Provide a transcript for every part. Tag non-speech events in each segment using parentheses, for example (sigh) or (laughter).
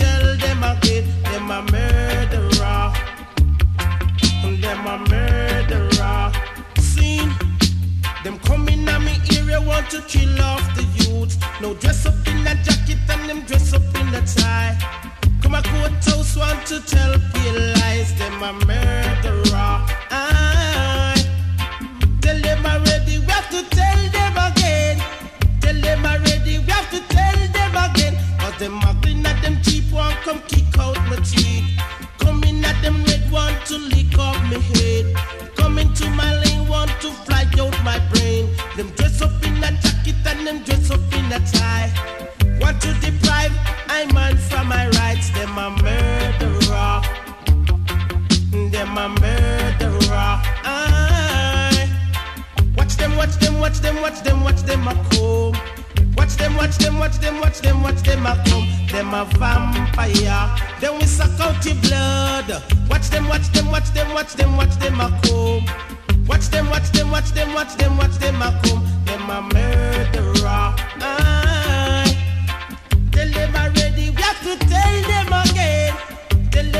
tell them again. Them a murderer. Them a murderer. Seen them coming at me area, want to kill off the youth. No dress up in a jacket and them dress up in a tie. Come a courthouse, want to tell pale lies. Them a murderer. Them dress up in a jacket and them dress up in a tie. Want to deprive I man from my rights. Them a murderer. Them a murderer. Aye. Watch them, watch them, watch them, watch them, watch them a come. Watch them, watch them, watch them, watch them, watch them a come. Them a vampire. Then we suck out your blood. Watch them, watch them, watch them, watch them, watch them a come. Watch them, watch them, watch them, watch them, watch them a come. Them a murderer. Aye. Tell them already, we have to tell them again. Tell them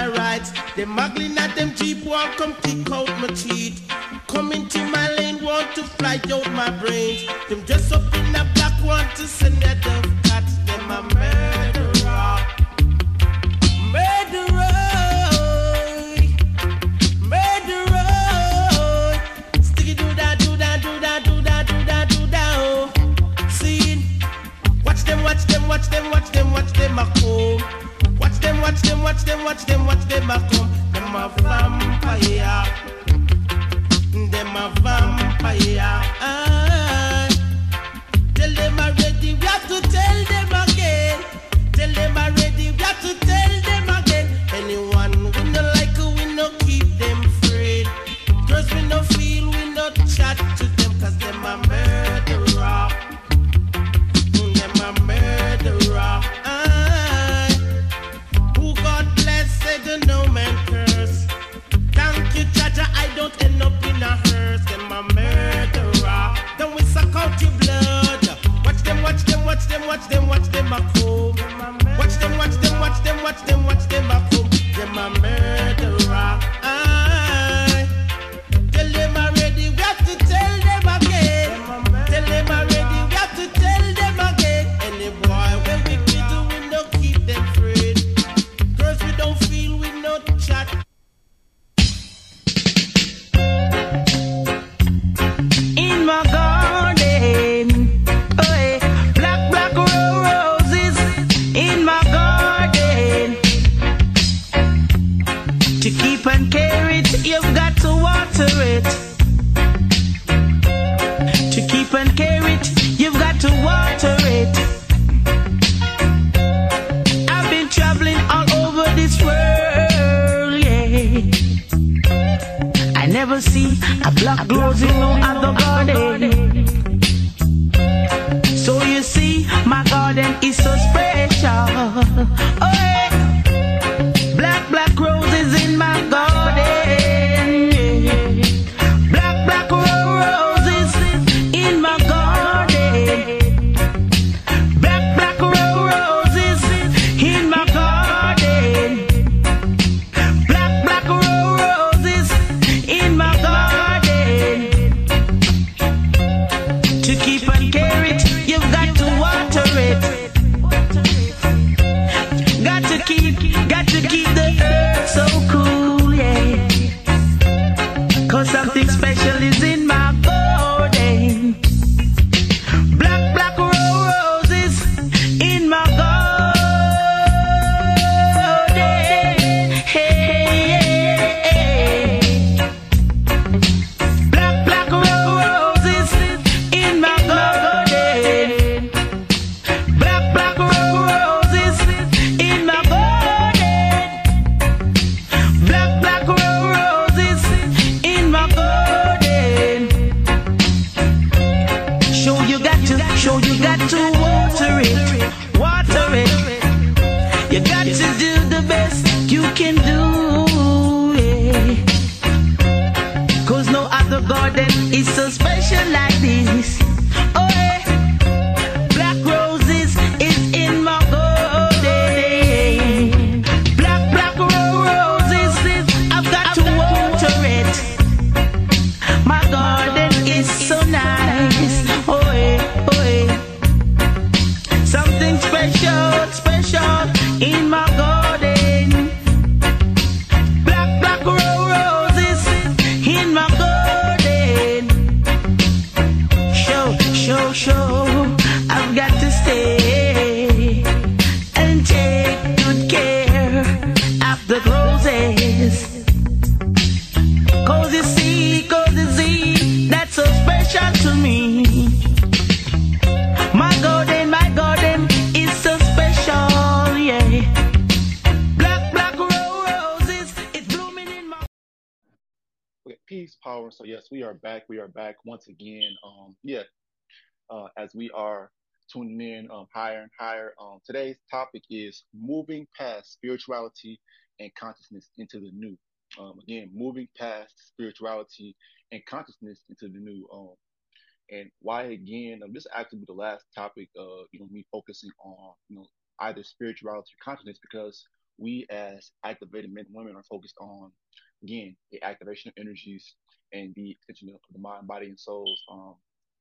my rights. They muggling at them jeep, want come kick out my teeth. Come into my lane, want to fly out my brains. Them dress up in a black, want to send their dove cats. Them a murderer. Murderer. Murderer. Sticky do that, do that, do that, do that, do that. Oh. See, watch them, watch them, watch them, watch them, watch them a come. Watch them, watch them, watch them, watch them, a come. Them a vampire. Them a vampire. Aye. Tell them already, we have to tell them again. Tell them already, we have to tell them never see a black rose in no other garden. So you see, my garden is so special. So yes, we are back. We are back once again. Um, yeah, uh, as we are tuning in um, higher and higher. Um, today's topic is moving past spirituality and consciousness into the new. Um, again, moving past spirituality and consciousness into the new. Um, and why again? Um, this actually be the last topic. Uh, you know, me focusing on you know either spirituality or consciousness because we as activated men and women are focused on again the activation of energies and the extension of the mind, body, and souls. Um,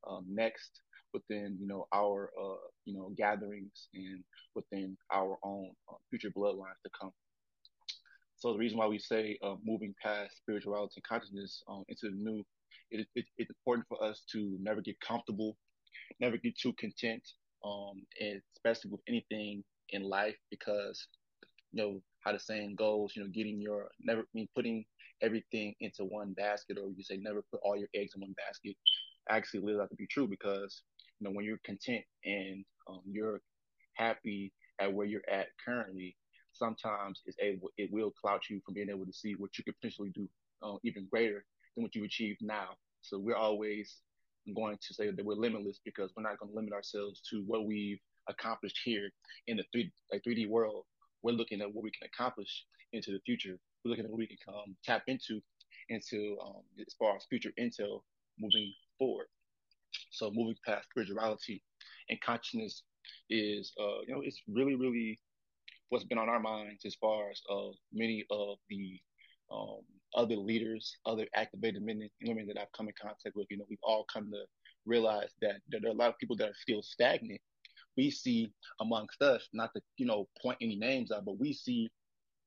um, next within you know our uh, you know gatherings and within our own uh, future bloodlines to come. So the reason why we say uh, moving past spirituality and consciousness um, into the new, it, it, it's important for us to never get comfortable, never get too content, um, and especially with anything in life because you know how the saying goes, you know, getting your never I mean putting everything into one basket, or you say never put all your eggs in one basket, actually lives out to be true because you know when you're content and um, you're happy at where you're at currently, sometimes it's able it will cloud you from being able to see what you could potentially do um, even greater than what you achieved now. So we're always going to say that we're limitless because we're not going to limit ourselves to what we've accomplished here in the three like 3D world. We're looking at what we can accomplish into the future. We're looking at what we can um, tap into into um, as far as future intel moving forward. So moving past spirituality and consciousness is, uh, you know, it's really, really what's been on our minds as far as uh, many of the um, other leaders, other activated men and women that I've come in contact with. You know, we've all come to realize that there are a lot of people that are still stagnant. We see amongst us, not to you know point any names out, but we see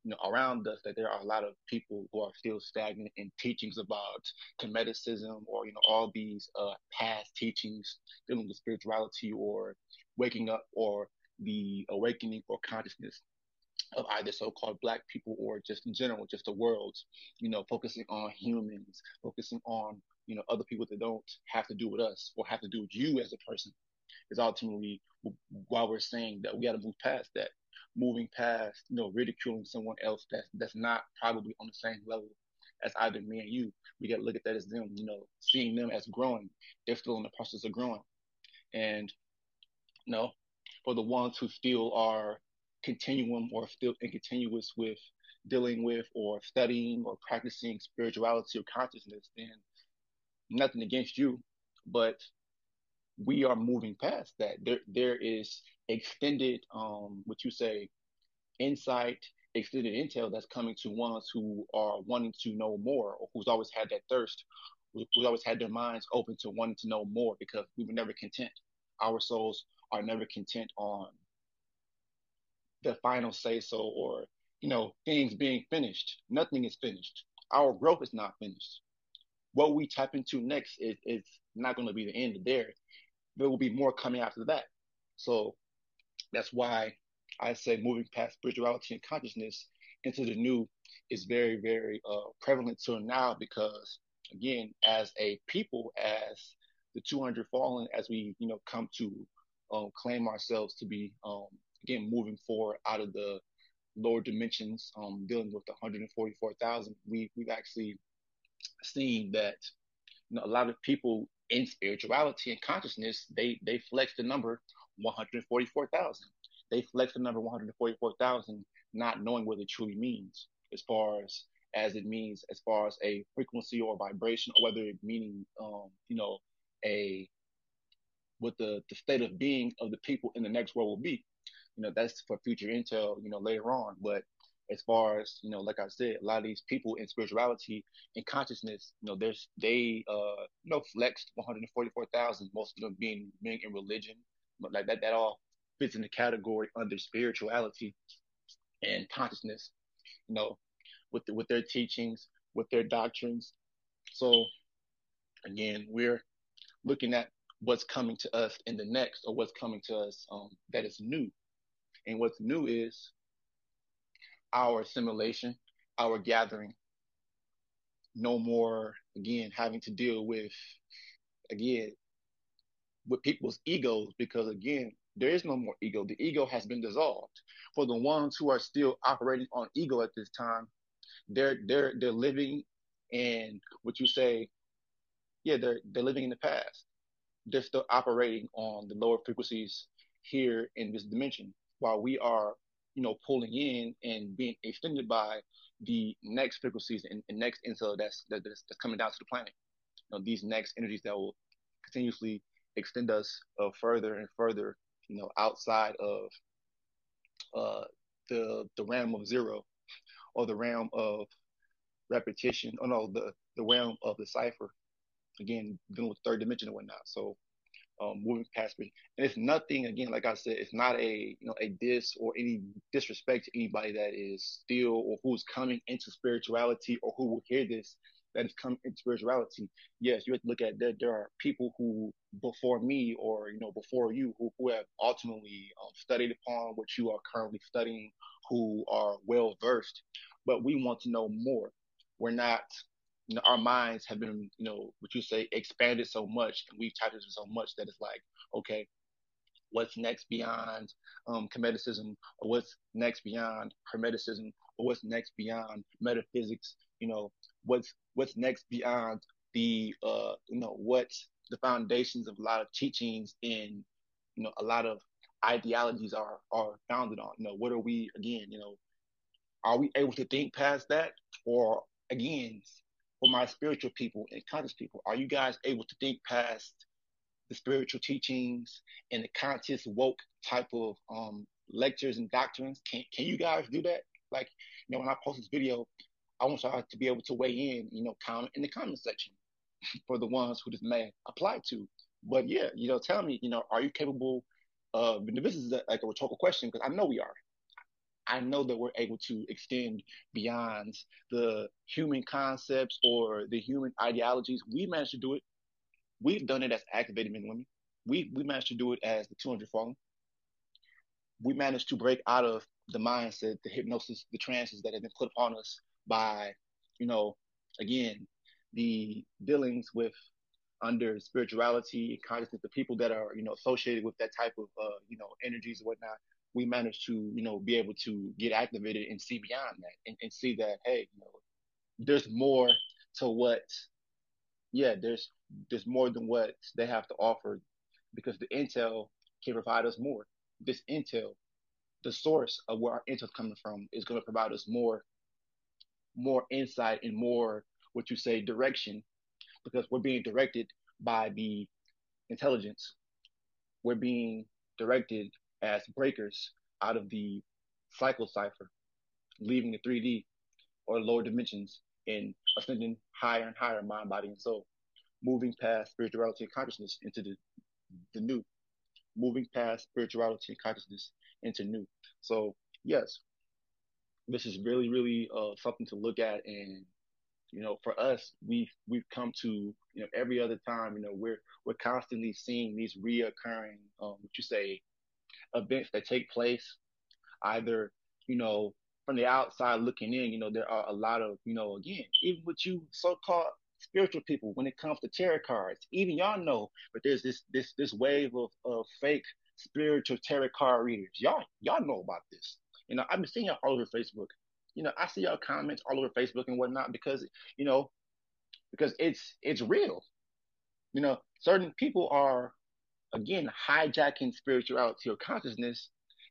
you know around us that there are a lot of people who are still stagnant in teachings about Hermeticism or you know all these uh, past teachings dealing with spirituality or waking up or the awakening or consciousness of either so-called black people or just in general, just the world, you know, focusing on humans, focusing on, you know, other people that don't have to do with us or have to do with you as a person is ultimately why we're saying that we got to move past that, moving past, you know, ridiculing someone else that's, that's not probably on the same level as either me and you. We got to look at that as them, you know, seeing them as growing. They're still in the process of growing. And, you know, for the ones who still are continuum or still in continuous with dealing with or studying or practicing spirituality or consciousness, then nothing against you, but we are moving past that. There, there is extended, um, what you say, insight, extended intel that's coming to ones who are wanting to know more or who's always had that thirst, who's always had their minds open to wanting to know more because we were never content. Our souls are never content on the final say so or, you know, things being finished. Nothing is finished. Our growth is not finished. What we tap into next is, is not going to be the end of there. There will be more coming after that. So that's why I say moving past spirituality and consciousness into the new is very, very uh, prevalent to now because, again, as a people, as the 200 fallen, as we, you know, come to um, claim ourselves to be um, again, moving forward out of the lower dimensions, um, dealing with the 144,000, we, we've actually seen that you know, a lot of people in spirituality and consciousness, they, they flex the number 144,000. they flex the number 144,000, not knowing what it truly means as far as as it means as far as a frequency or vibration, or whether it meaning um, you know a what the, the state of being of the people in the next world will be. You know, that's for future intel, you know, later on. But as far as, you know, like I said, a lot of these people in spirituality and consciousness, you know, there's they uh you know flexed 144,000, most of them being being in religion, but like that that all fits in the category under spirituality and consciousness, you know, with the, with their teachings, with their doctrines. So again, we're looking at what's coming to us in the next or what's coming to us um, that is new. And what's new is our assimilation, our gathering. No more, again, having to deal with, again, with people's egos because, again, there is no more ego. The ego has been dissolved. For the ones who are still operating on ego at this time, they're they're they're living in what you say, yeah, they're they're living in the past they're still operating on the lower frequencies here in this dimension while we are you know pulling in and being extended by the next frequencies and, and next intel that's, that's that's coming down to the planet. You know these next energies that will continuously extend us uh, further and further you know outside of uh the the realm of zero or the realm of repetition. Or no the the realm of the cipher. Again, dealing with third dimension and whatnot. So um, moving past me. And it's nothing, again, like I said, it's not a, you know, a diss or any disrespect to anybody that is still or who's coming into spirituality or who will hear this that is coming into spirituality. Yes, you have to look at that. There are people who before me or, you know, before you who, who have ultimately um, studied upon what you are currently studying, who are well versed, but we want to know more. We're not you know, our minds have been, you know, what you say, expanded so much, and we've tapped into so much that it's like, okay, what's next beyond um, Hermeticism, or what's next beyond Hermeticism, or what's next beyond metaphysics? You know, what's what's next beyond the, uh, you know, what's the foundations of a lot of teachings in, you know, a lot of ideologies are are founded on. You know, what are we again? You know, are we able to think past that, or again, for my spiritual people and conscious people? Are you guys able to think past the spiritual teachings and the conscious woke type of um, lectures and doctrines? Can can you guys do that? Like, you know, when I post this video, I want y'all to be able to weigh in, you know, comment in the comment section (laughs) for the ones who this may apply to. But yeah, you know, tell me, you know, are you capable of, this is a, like a rhetorical question because I know we are. I know that we're able to extend beyond the human concepts or the human ideologies. We managed to do it. We've done it as activated men and women. We we managed to do it as the 200 fallen. We managed to break out of the mindset, the hypnosis, the trances that have been put upon us by, you know, again, the dealings with under spirituality consciousness, the people that are, you know, associated with that type of, uh, you know, energies and whatnot we managed to, you know, be able to get activated and see beyond that and, and see that, hey, you know, there's more to what, yeah, there's, there's more than what they have to offer because the intel can provide us more. This intel, the source of where our intel is coming from is going to provide us more, more insight and more, what you say, direction because we're being directed by the intelligence. We're being directed as breakers out of the cycle cipher, leaving the 3D or lower dimensions and ascending higher and higher mind, body, and soul, moving past spirituality and consciousness into the, the new, moving past spirituality and consciousness into new. So yes, this is really, really uh, something to look at. And, you know, for us, we've, we've come to, you know, every other time, you know, we're, we're constantly seeing these reoccurring, um, what you say, events that take place, either, you know, from the outside looking in, you know, there are a lot of, you know, again, even with you so-called spiritual people, when it comes to tarot cards, even y'all know, but there's this, this, this wave of, of fake spiritual tarot card readers. Y'all, y'all know about this. You know, I've been seeing y'all all over Facebook. You know, I see y'all comments all over Facebook and whatnot because, you know, because it's, it's real. You know, certain people are again, hijacking spirituality or consciousness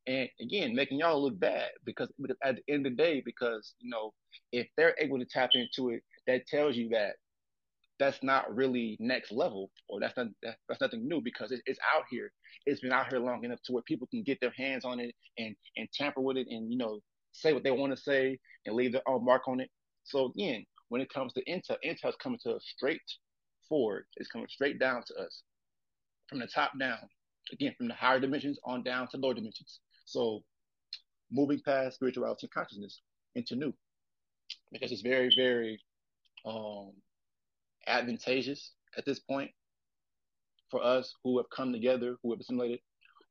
and again making y'all look bad because, at the end of the day, because you know if they're able to tap into it, that tells you that that's not really next level or that's not that, that's nothing new because it, it's out here. It's been out here long enough to where people can get their hands on it and and tamper with it and you know say what they want to say and leave their own mark on it. So again, when it comes to Intel, Intel's coming to us straight forward. It's coming straight down to us from the top down. Again, from the higher dimensions on down to lower dimensions. So moving past spirituality and consciousness into new. Because it's very, very um, advantageous at this point for us who have come together, who have assimilated,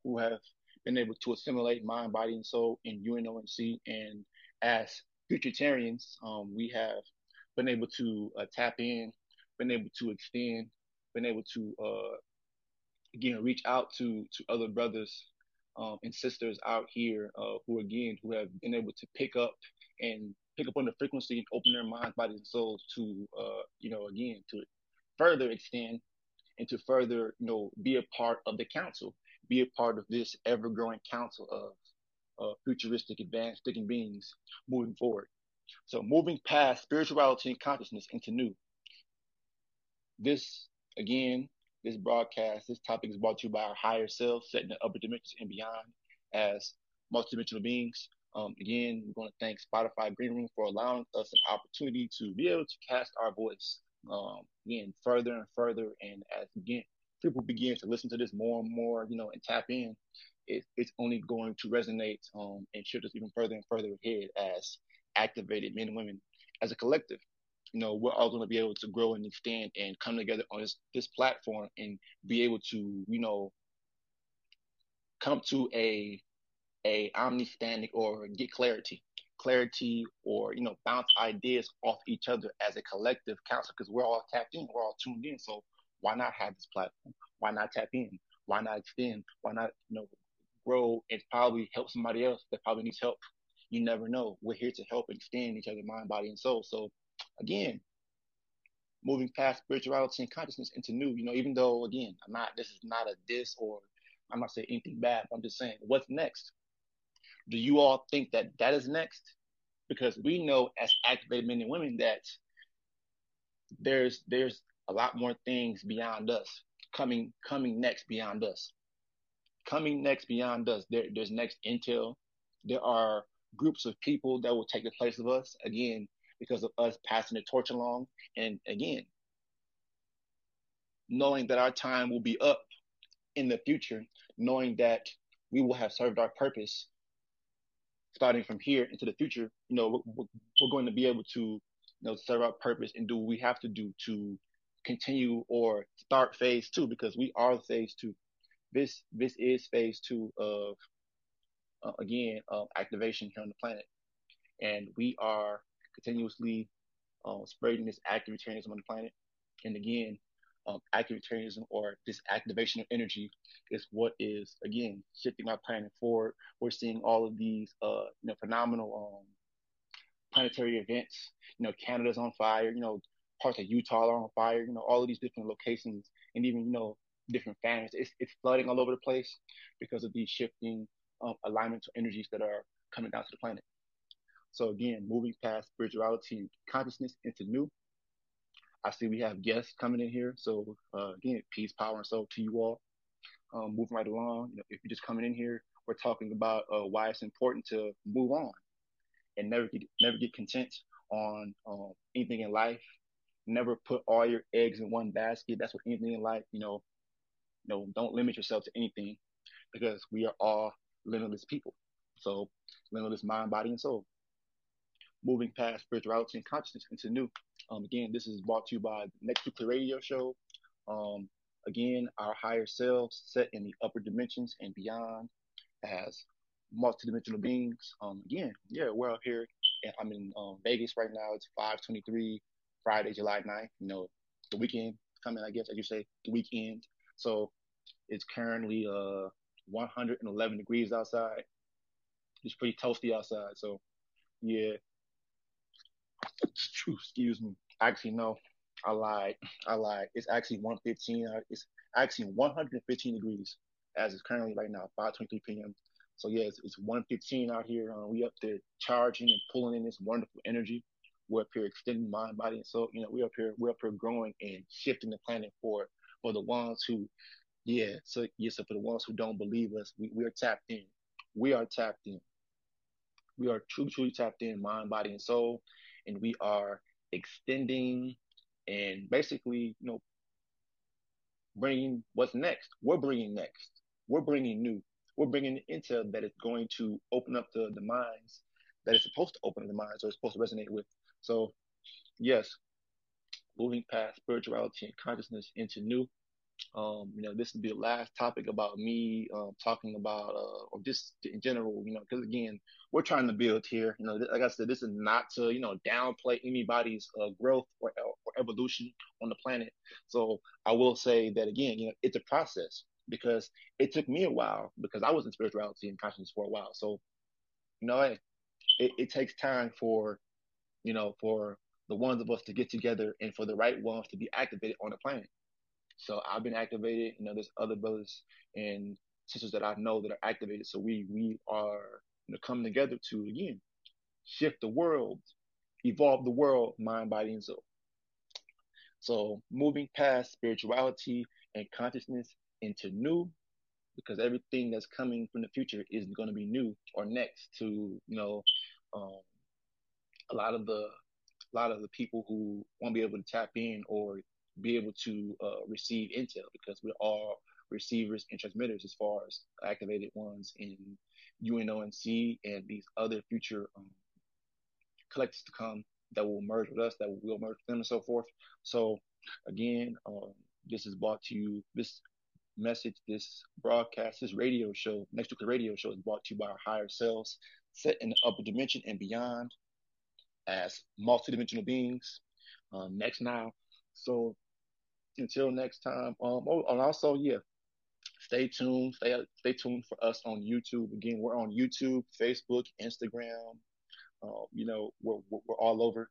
who have been able to assimilate mind, body, and soul in UNONC. And as futuritarians, um, we have been able to uh, tap in, been able to extend, been able to uh, again reach out to to other brothers um, and sisters out here uh, who again who have been able to pick up and pick up on the frequency and open their minds, bodies, and souls to uh, you know again to further extend and to further you know be a part of the council, be a part of this ever growing council of uh, futuristic advanced thinking beings moving forward. So moving past spirituality and consciousness into new. This again this broadcast, this topic is brought to you by our higher self, setting the upper dimensions and beyond as multidimensional beings. Um, again, we're going to thank Spotify Green Room for allowing us an opportunity to be able to cast our voice um, again further and further. And as again, people begin to listen to this more and more, you know, and tap in, it, it's only going to resonate um, and shift us even further and further ahead as activated men and women as a collective you know, we're all going to be able to grow and extend and come together on this, this platform and be able to, you know, come to a, a omnistandic or get clarity, clarity or, you know, bounce ideas off each other as a collective council because we're all tapped in, we're all tuned in. So why not have this platform? Why not tap in? Why not extend? Why not, you know, grow and probably help somebody else that probably needs help? You never know. We're here to help extend each other, mind, body, and soul. So again, moving past spirituality and consciousness into new, you know, even though again, I'm not this is not a diss or I'm not saying anything bad, I'm just saying what's next? Do you all think that that is next? Because we know as activated men and women that there's there's a lot more things beyond us coming coming next beyond us. Coming next beyond us. There, there's next intel. There are groups of people that will take the place of us. Again, because of us passing the torch along. And again, knowing that our time will be up in the future, knowing that we will have served our purpose starting from here into the future, you know, we're, we're going to be able to, you know, serve our purpose and do what we have to do to continue or start phase two because we are phase two. This, this is phase two of, uh, again, of activation here on the planet. And we are continuously um, spreading this activitarianism on the planet. And again, um, activitarianism or this activation of energy is what is again shifting our planet forward. We're seeing all of these uh, you know phenomenal um, planetary events. You know, Canada's on fire. You know, parts of Utah are on fire. You know, all of these different locations and even you know different families. It's it's flooding all over the place because of these shifting um, alignments of energies that are coming down to the planet. So again, moving past spirituality and consciousness into new. I see we have guests coming in here. So uh, again, peace, power, and soul to you all. Um, moving right along. You know, if you're just coming in here, we're talking about uh, why it's important to move on and never get never get content on um, anything in life. Never put all your eggs in one basket. That's what anything in life. You know, you know, don't limit yourself to anything because we are all limitless people. So limitless mind, body, and soul moving past spirituality and consciousness into new. Um, again, this is brought to you by the Next Nuclear Radio Show. Um, again, our higher selves set in the upper dimensions and beyond as multidimensional beings. Um, again, yeah, we're out here. And I'm in um, Vegas right now. It's 523 Friday, July 9th. You know, the weekend coming, I guess, as you say, the weekend. So it's currently uh 111 degrees outside. It's pretty toasty outside. So yeah, excuse me. Actually, no, I lied. I lied. It's actually 115. Uh, it's actually 115 degrees as it's currently right now, 5:23 p.m. So yeah, it's, it's 115 out here. Uh, we up there charging and pulling in this wonderful energy. We're up here extending mind, body, and soul. You know, we're up here, we're up here growing and shifting the planet forward for the ones who, yeah, so yes, so for the ones who don't believe us, we, we are tapped in. We are tapped in. We are truly, truly tapped in, mind, body, and soul, and we are extending and basically, you know, bringing what's next. We're bringing next. We're bringing new. We're bringing intel that is going to open up the, the minds that is supposed to open the minds or is supposed to resonate with. So, yes, moving past spirituality and consciousness into new. Um, you know, this will be the last topic about me um, talking about, uh, or just in general, you know, because again, we're trying to build here. You know, like I said, this is not to, you know, downplay anybody's uh, growth or, or evolution on the planet. So I will say that again, you know, it's a process because it took me a while because I was in spirituality and consciousness for a while. So, you know, hey, it, it takes time for, you know, for the ones of us to get together and for the right ones to be activated on the planet. So I've been activated. You know, there's other brothers and sisters that I know that are activated. So we we are you know, coming together to again shift the world, evolve the world, mind, body, and soul. So moving past spirituality and consciousness into new, because everything that's coming from the future is going to be new or next to you know um, a lot of the a lot of the people who won't be able to tap in or be able to uh, receive intel because we're all receivers and transmitters as far as activated ones in UNONC and these other future um, collectives to come that will merge with us, that will merge with them and so forth. So again, um, this is brought to you, this message, this broadcast, this radio show, Next Nuclear Radio Show is brought to you by our higher selves set in the upper dimension and beyond as multidimensional beings. Um, next now. So until next time. Um, oh, and also, yeah, stay tuned. Stay stay tuned for us on YouTube. Again, we're on YouTube, Facebook, Instagram. Uh, you know, we're, we're, all over,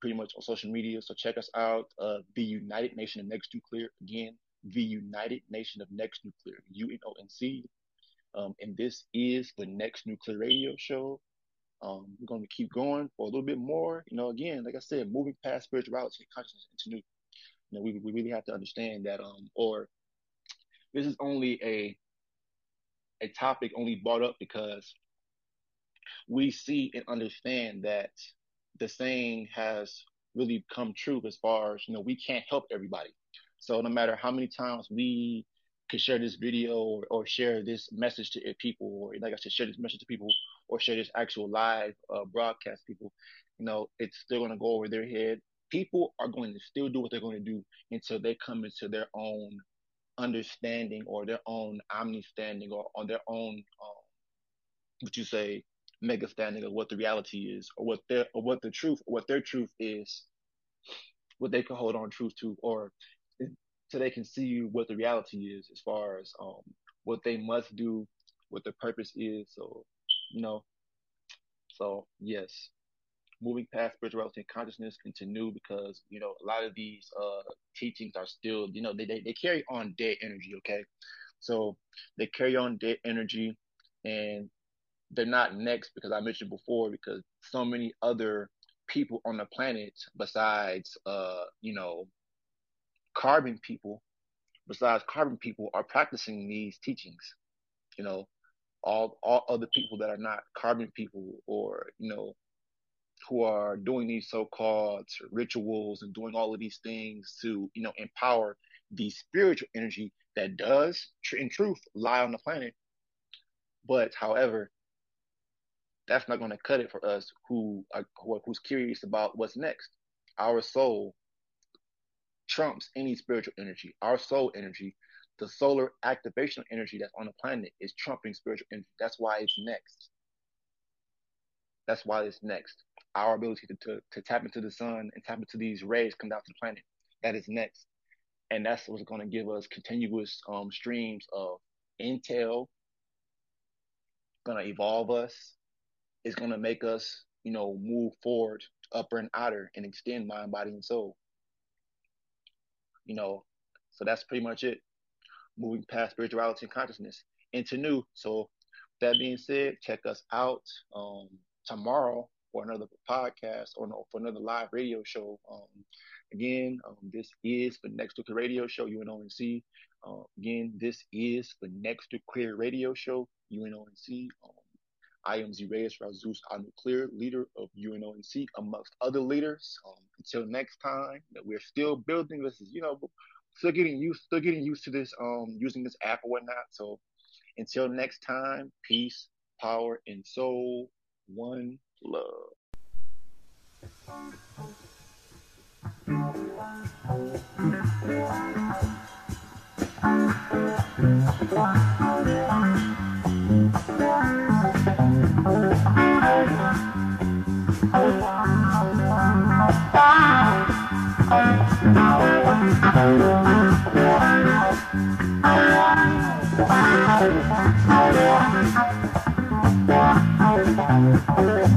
pretty much on social media. So check us out. Uh, the United Nation of Next Nuclear. Again, the United Nation of Next Nuclear. U N O N C. Um, and this is the Next Nuclear Radio Show. Um, we're going to keep going for a little bit more. You know, again, like I said, moving past spirituality and consciousness into new you know, we we really have to understand that, um, or this is only a a topic only brought up because we see and understand that the saying has really come true as far as you know we can't help everybody. So no matter how many times we could share this video or, or share this message to people, or like I said, share this message to people, or share this actual live uh, broadcast people, you know, it's still going to go over their head people are going to still do what they're going to do until they come into their own understanding or their own omni-standing or on their own, um, what you say, mega standing of what the reality is or what their or what the truth what their truth is, what they can hold on truth to, or so they can see what the reality is as far as um, what they must do, what their purpose is. So, you know, so yes, moving past spirituality and consciousness into new because you know a lot of these uh teachings are still you know they, they, they carry on dead energy okay? So they carry on dead energy and they're not next because i mentioned before because so many other people on the planet besides uh you know carbon people besides carbon people are practicing these teachings you know? All all other people that are not carbon people or you know who are doing these so-called rituals and doing all of these things to, you know, empower the spiritual energy that does, in truth, lie on the planet. But, however, that's not going to cut it for us who are who's curious about what's next. Our soul trumps any spiritual energy. Our soul energy, the solar activational energy that's on the planet, is trumping spiritual energy. That's why it's next. That's why it's next our ability to, to, to tap into the sun and tap into these rays come down to the planet. That is next. And that's what's going to give us continuous um, streams of intel, going to evolve us, is going to make us, you know, move forward, upper and outer, and extend mind, body, and soul. You know, so that's pretty much it. Moving past spirituality and consciousness into new. So that being said, check us out um, tomorrow for another podcast or no, for another live radio show. Um, again, um, this is the Next Nuclear Radio Show, UNONC. Uh, again, this is the Next to Clear Radio Show, UNONC. Um, I am Zirayas Razus Clear, leader of UNONC, amongst other leaders. Um, until next time, we're still building this, is you know, still getting used, still getting used to this, um, using this app or whatnot. So until next time, peace, power, and soul. One love. Thank